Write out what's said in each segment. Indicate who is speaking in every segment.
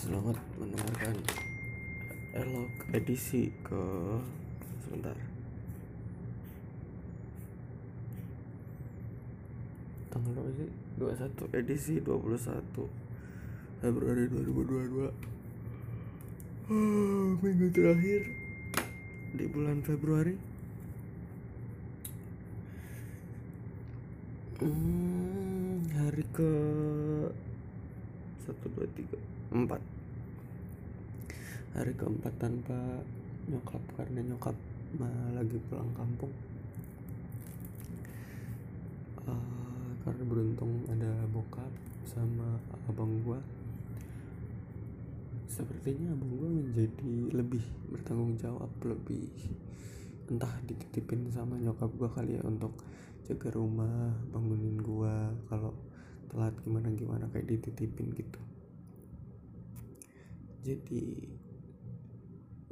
Speaker 1: Selamat mendengarkan Elok edisi ke sebentar. Tanggal berapa sih? 21 edisi 21 Februari 2022. Ah, minggu terakhir di bulan Februari. Hmm, hari ke satu dua tiga empat hari keempat tanpa nyokap karena nyokap lagi pulang kampung. Uh, karena beruntung ada bokap sama abang gua. Sepertinya abang gua menjadi lebih bertanggung jawab lebih entah dititipin sama nyokap gua kali ya untuk jaga rumah bangunin gua. Kalau telat gimana gimana kayak dititipin gitu. Jadi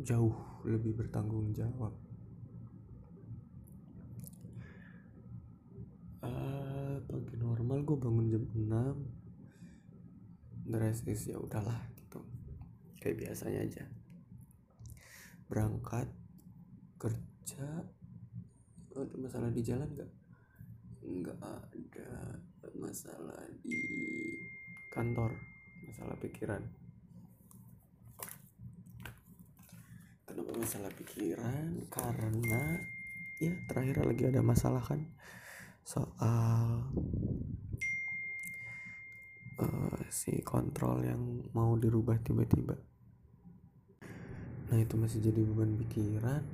Speaker 1: jauh lebih bertanggung jawab. Uh, pagi normal gue bangun jam 6 dress ya udahlah gitu. Kayak biasanya aja. Berangkat kerja. Ada masalah di jalan gak nggak ada masalah di kantor masalah pikiran masalah pikiran karena ya terakhir lagi ada masalah kan soal uh, si kontrol yang mau dirubah tiba-tiba. Nah itu masih jadi beban pikiran.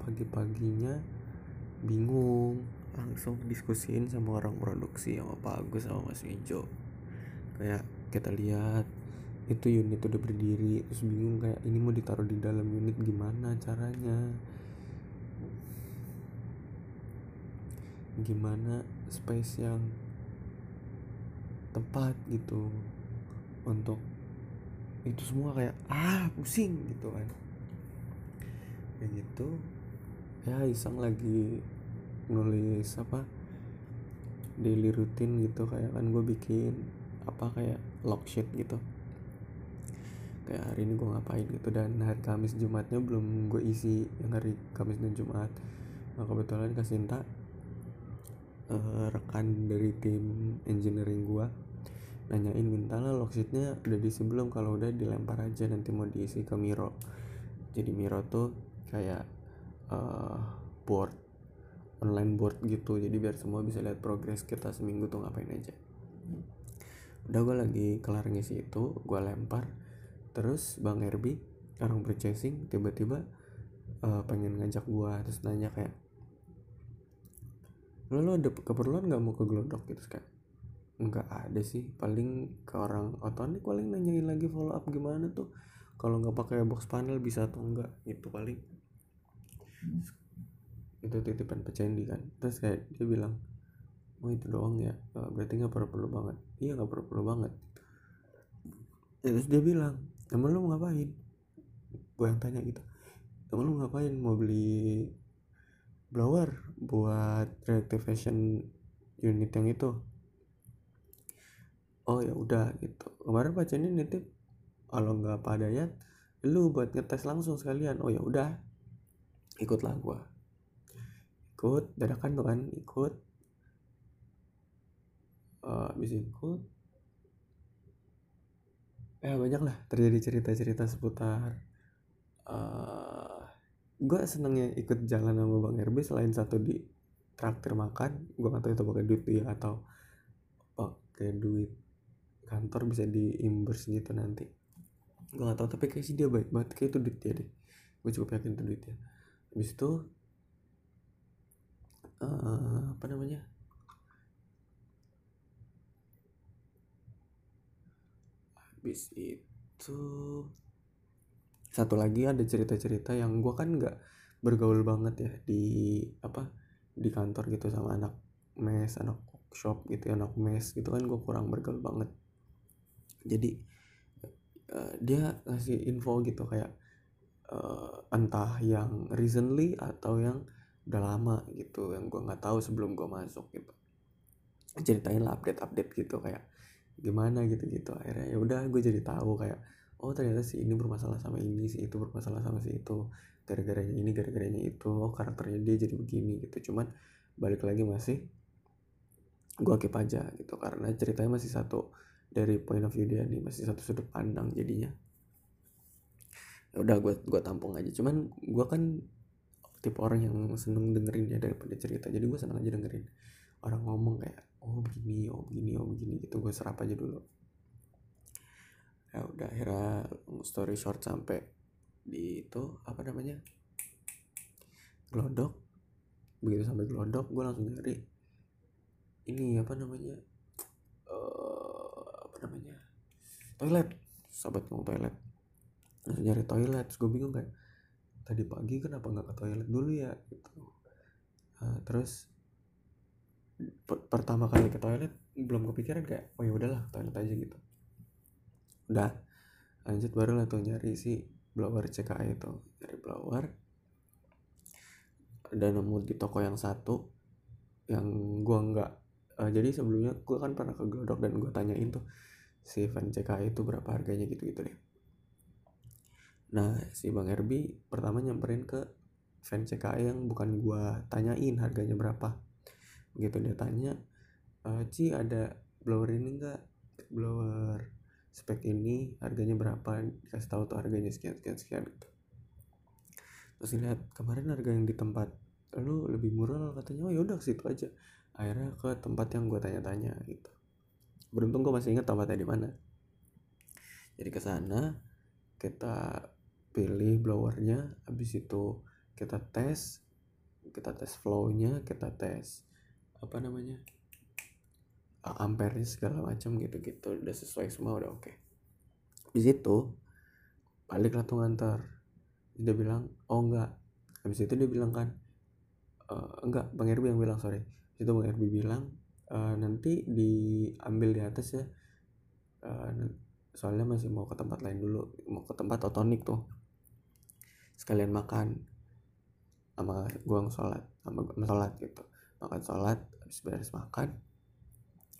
Speaker 1: Pagi-paginya bingung langsung diskusiin sama orang produksi sama Pak Agus sama Mas Wijo kayak kita lihat itu unit udah berdiri terus bingung kayak ini mau ditaruh di dalam unit gimana caranya? Gimana space yang tepat gitu untuk itu semua kayak ah pusing gitu kan. Kayak gitu ya iseng lagi nulis apa daily rutin gitu kayak kan gue bikin apa kayak log sheet gitu kayak hari ini gue ngapain? Gitu. Dan hari Kamis Jumatnya belum gue isi yang hari Kamis dan Jumat. Nah kebetulan Kasinta uh, rekan dari tim engineering gue nanyain minta lah log sheetnya udah diisi belum? Kalau udah dilempar aja nanti mau diisi ke Miro. Jadi Miro tuh kayak uh, board online board gitu. Jadi biar semua bisa lihat progres kita seminggu tuh ngapain aja. Udah gue lagi kelar ngisi itu gue lempar terus bang Erbi orang purchasing tiba-tiba uh, pengen ngajak gue terus nanya kayak lo lo ada keperluan nggak mau ke Glodok? Gitu kayak nggak ada sih paling ke orang otonik paling nanyain lagi follow up gimana tuh kalau nggak pakai box panel bisa atau enggak gitu paling. Itu titipan pecendi kan. Terus kayak dia bilang oh itu doang ya berarti nggak perlu perlu banget. Iya nggak perlu perlu banget. Terus dia bilang emang lu ngapain? Gue yang tanya gitu. Emang lu ngapain? Mau beli blower buat reactivation unit yang itu. Oh ya udah gitu. Kemarin Cendi nitip kalau nggak pada ya lu buat ngetes langsung sekalian. Oh ya udah. Ikutlah gue ikut dadakan tuh kan ikut. Uh, habis ikut ya banyak lah terjadi cerita-cerita seputar uh, gue senengnya ikut jalan sama bang RB selain satu di traktir makan. Gue gak tahu itu pakai duit dia atau pakai duit kantor bisa diimbers gitu nanti. Gue gak tahu tapi kayak sih dia baik banget. Kayak itu duit dia deh. Gue cukup yakin itu duit dia. Habis itu uh, apa namanya habis itu satu lagi ada cerita-cerita yang gue kan nggak bergaul banget ya di apa di kantor gitu sama anak mes anak workshop gitu anak mes gitu kan gue kurang bergaul banget. Jadi uh, dia ngasih info gitu kayak uh, entah yang recently atau yang udah lama gitu yang gue nggak tahu sebelum gue masuk gitu. Ceritain lah update update gitu kayak gimana gitu gitu akhirnya ya udah gue jadi tahu kayak oh ternyata si ini bermasalah sama ini si itu bermasalah sama si itu. Gara-garanya ini gara-garanya itu. Oh karakternya dia jadi begini gitu. Cuman balik lagi masih gua keep aja gitu. Karena ceritanya masih satu dari point of view dia nih masih satu sudut pandang jadinya. Ya udah gue gua tampung aja. Cuman gua kan tipe orang yang seneng dengerin ya daripada cerita. Jadi gue seneng aja dengerin orang ngomong kayak oh begini oh begini oh begini gitu. Gue serap aja dulu. Ya udah akhirnya story short sampai di itu apa namanya glodok. Begitu sampai glodok gue langsung nyari ini apa namanya uh, apa namanya toilet. Sahabat ngomong toilet. Langsung nyari toilet. Terus gue bingung kayak tadi pagi kenapa nggak ke toilet dulu ya? Gitu. Uh, terus pertama kali ke toilet belum kepikiran kayak oh ya udahlah toilet aja gitu. Udah lanjut baru lah tuh nyari si blower CKI itu nyari blower dan nemu di toko yang satu yang gua nggak uh, jadi sebelumnya gua kan pernah ke Glodok dan gua tanyain tuh si fan CKI itu berapa harganya gitu gitu deh. Nah si bang Erbi pertama nyamperin ke fan CKI yang bukan gua tanyain harganya berapa gitu. Dia tanya e, Ci ada blower ini enggak blower spek ini harganya berapa? Dikasih tahu tuh harganya sekian sekian sekian gitu. Terus lihat kemarin harga yang di tempat lu lebih murah katanya. Oh yaudah ke situ aja. Akhirnya ke tempat yang gue tanya-tanya gitu. Beruntung gue masih ingat tempatnya di mana. Jadi ke sana kita pilih blowernya habis itu kita tes kita tes flownya kita tes apa namanya ampere segala macam gitu-gitu udah sesuai semua udah oke. Okay. di situ balik lah tuh ngantar. Dia bilang oh enggak. Habis itu dia bilang kan e, enggak. Bang Erbi yang bilang sorry. Itu bang Erbi bilang e, nanti diambil di atas ya. E, soalnya masih mau ke tempat lain dulu mau ke tempat otonik tuh. Sekalian makan sama gua sholat sama sholat gitu makan sholat habis beres makan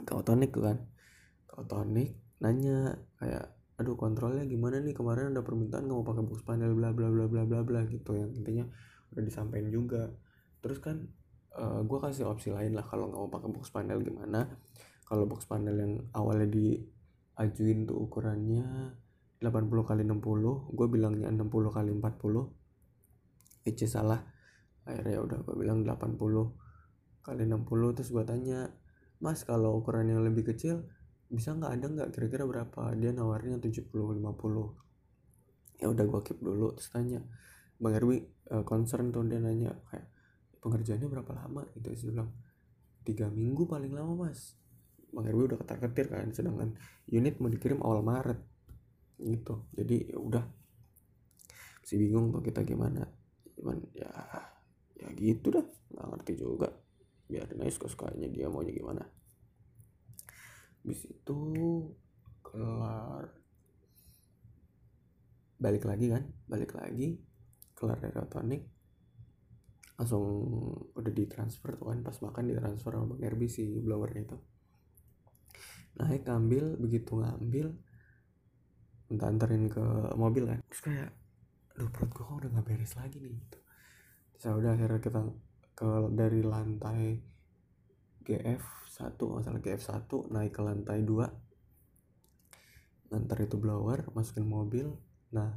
Speaker 1: ke otonik kan. Ke otonik nanya kayak aduh kontrolnya gimana nih? Kemarin ada permintaan nggak mau pakai box panel bla bla bla bla bla bla gitu. Yang intinya udah disampaikan juga. Terus kan uh, eh, gue kasih opsi lain lah kalau nggak mau pakai box panel gimana? Kalau box panel yang awalnya diajuin tuh ukurannya 80 kali 60 gue bilangnya 60 kali 40 which salah. Akhirnya ya udah gue bilang 80 kali 60 terus gue tanya mas kalau ukuran yang lebih kecil bisa nggak ada nggak kira-kira berapa? Dia nawarnya 70 50 ya udah gue keep dulu terus tanya bang Erwi uh, concern tuh. Dia nanya kayak pengerjaannya berapa lama? Gitu sih bilang tiga minggu paling lama mas. Bang Erwi udah ketar ketir kan sedangkan unit mau dikirim awal Maret. Gitu jadi ya udah. Si bingung tuh kita gimana cuman ya ya gitu dah nggak ngerti juga biarin aja suka-sukanya dia maunya gimana. Habis itu kelar. Balik lagi kan? Balik lagi kelar dari otonik langsung udah ditransfer tuh kan pas makan ditransfer sama bang Erbi si blowernya itu. Naik ngambil begitu ngambil minta anterin ke mobil kan. Terus kayak aduh perut gue kok udah gak beres lagi nih gitu. Terus ya udah akhirnya kita ke dari lantai GF 1 masalah GF 1 naik ke lantai 2 ngantar itu blower masukin mobil. Nah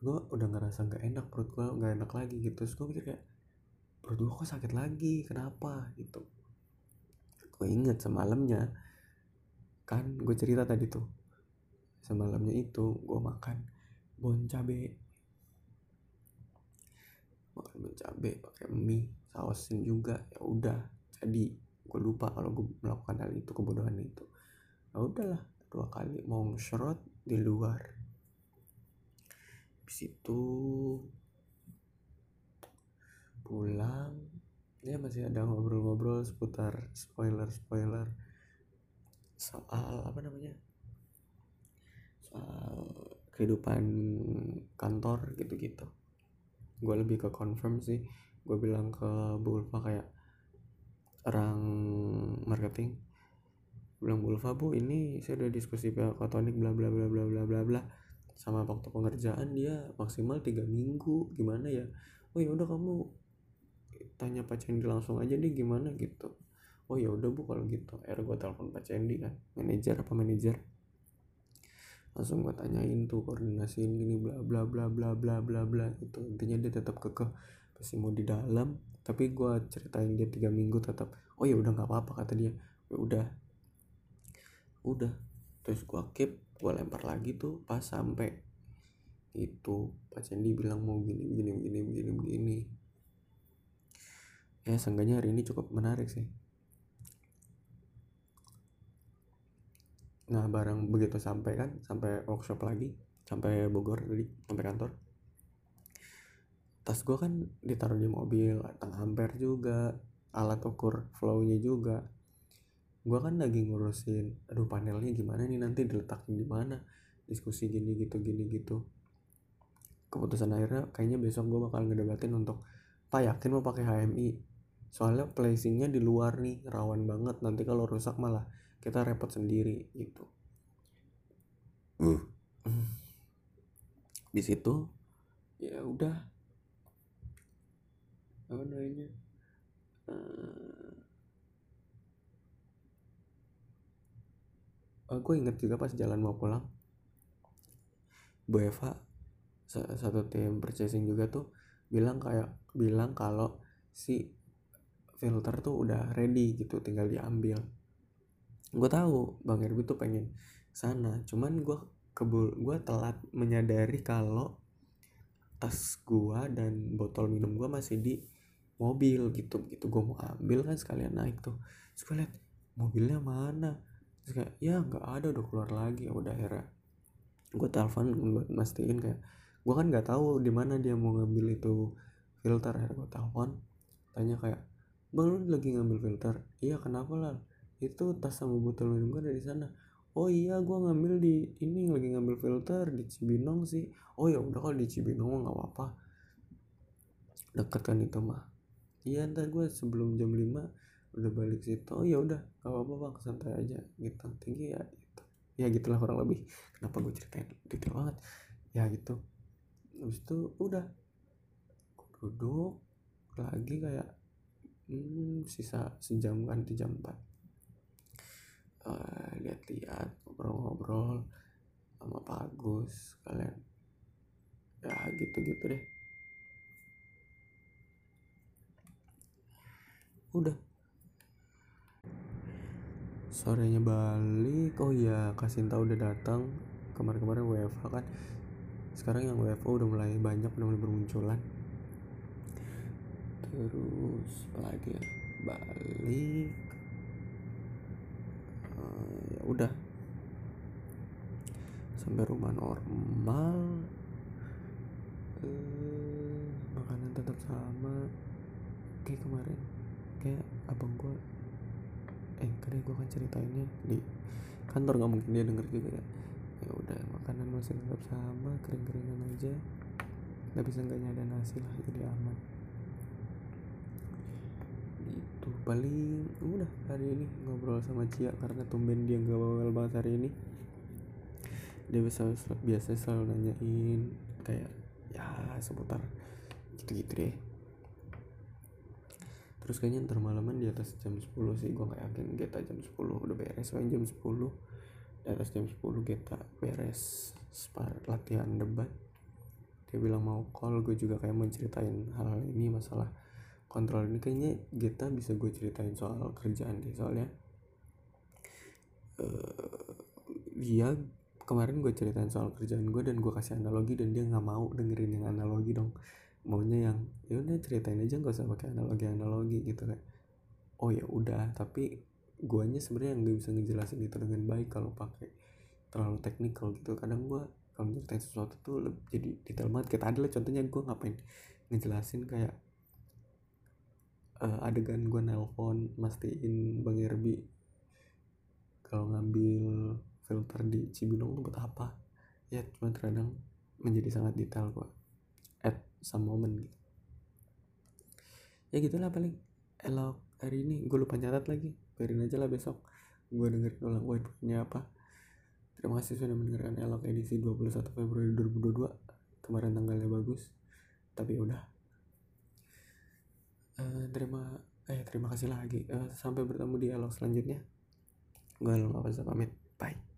Speaker 1: gue udah ngerasa nggak enak perut gue nggak enak lagi gitu. Terus gue pikir kayak perut gue kok sakit lagi? Kenapa? Gitu. Gue inget semalamnya kan gue cerita tadi tuh. Semalamnya itu gue makan bon cabe makan bon cabe pakai mie sausin juga. Ya udah jadi gue lupa kalau gue melakukan hal itu kebodohan itu. Ya udahlah dua kali mau nge di luar. Habis itu pulang ya masih ada ngobrol-ngobrol seputar spoiler-spoiler soal apa namanya? Soal kehidupan kantor gitu-gitu gue lebih ke confirm sih. Gue bilang ke Bu kayak orang marketing. Bilang Bu bu ini saya udah diskusi pihak kotonik bla bla bla bla bla bla bla. Sama waktu pengerjaan dia maksimal tiga minggu. Gimana ya? Oh ya udah kamu tanya Pak Cendi langsung aja deh gimana? Gitu. Oh ya udah bu kalau gitu. Akhirnya gue telepon Pak Cendi kan manajer apa manajer langsung gue tanyain tuh koordinasiin gini bla bla bla bla bla bla bla gitu. Intinya dia tetap kekeh pasti mau di dalam. Tapi gue ceritain dia tiga minggu tetap oh ya udah nggak apa-apa kata dia. Ya udah. Udah. Terus gue keep gue lempar lagi tuh pas sampai itu. Pak Cendi bilang mau gini gini begini begini begini ya seenggaknya hari ini cukup menarik sih nah barang begitu sampai kan sampai workshop lagi sampai Bogor tadi sampai kantor. Tas gue kan ditaruh di mobil tengah ampere juga alat ukur flownya juga. Gue kan lagi ngurusin aduh panelnya gimana nih nanti diletakin di mana? Diskusi gini gitu gini gitu. Keputusan akhirnya kayaknya besok gue bakal ngedebatin untuk pak yakin mau pakai HMI soalnya placingnya di luar nih rawan banget. Nanti kalau rusak malah kita repot sendiri gitu. Uh. di situ ya udah. Apa namanya? Uh, aku inget juga pas jalan mau pulang. Bu Eva satu tim purchasing juga tuh bilang kayak bilang kalau si filter tuh udah ready gitu tinggal diambil gue tahu bang Herbie tuh pengen sana cuman gue kebul gue telat menyadari kalau tas gue dan botol minum gue masih di mobil gitu. Gitu gue mau ambil kan sekalian naik tuh. Terus gue mobilnya mana? Terus ya nggak ada udah keluar lagi. Ya udah akhirnya gue telepon buat mastiin kayak gue kan nggak tahu di mana dia mau ngambil itu filter. Akhirnya gue telepon tanya kayak bang lu lagi ngambil filter? Iya kenapa lah itu tas sama botol minum gue ada di sana. Oh iya gue ngambil di ini lagi ngambil filter di Cibinong sih. Oh ya udah kalau di Cibinong nggak apa-apa. Deket kan itu mah. Iya ntar gue sebelum jam 5 udah balik situ. Oh ya udah gak apa-apa bang. Santai aja. Gitu. Tinggi ya. Gitu. Ya gitulah kurang lebih. Kenapa gue ceritain detail banget? Ya gitu. Habis itu udah. Duduk lagi kayak hmm, sisa sejam kan di jam 4 uh, lihat-lihat ngobrol-ngobrol sama Pak Agus kalian. Ya gitu-gitu deh. Udah. Sorenya balik. Oh iya kasih tahu udah datang. Kemarin-kemarin WFH kan. Sekarang yang WFO udah mulai banyak udah mulai bermunculan. Terus lagi ya? Balik ya udah. Sampai rumah normal. Eh, makanan tetap sama. Kayak kemarin kayak abang gue eh kadang gue kan ceritainnya di kantor nggak mungkin dia denger juga ya. Ya udah makanan masih tetap sama kering-keringan aja. Nggak bisa nggak ada nasi lah jadi aman gitu paling udah hari ini ngobrol sama Cia karena tumben dia nggak bawel banget hari ini. Dia bisa biasa selalu nanyain kayak ya seputar gitu-gitu deh. Terus kayaknya ntar malaman di atas jam 10 sih gue gak yakin kita jam 10 udah beres soalnya jam 10 di atas jam 10 kita beres spar latihan debat. Dia bilang mau call gue juga kayak mau ceritain hal-hal ini masalah kontrol ini kayaknya kita bisa gue ceritain soal kerjaan deh soalnya uh, dia kemarin gue ceritain soal kerjaan gue dan gue kasih analogi dan dia nggak mau dengerin yang analogi dong. Maunya yang ya udah ceritain aja gak usah pakai analogi analogi gitu kan. Oh ya udah tapi guanya sebenarnya nggak bisa ngejelasin itu dengan baik kalau pakai terlalu teknikal gitu. Kadang gue kalau ceritain sesuatu tuh jadi detail banget. Kita adalah contohnya gue ngapain ngejelasin kayak uh, adegan gue nelpon mastiin bang Yerbi kalau ngambil filter di Cibinong buat apa. Ya cuma terkadang menjadi sangat detail kok at some moment gitu. Ya gitulah paling. Elok hari ini gue lupa nyatat lagi. Biarin aja lah besok gue dengerin ulang gue punya apa. Terima kasih sudah mendengarkan elok edisi 21 Februari 2022 kemarin tanggalnya bagus tapi udah uh, terima eh terima kasih lagi. Uh, sampai bertemu di elok selanjutnya. Gue Elok pamit. Bye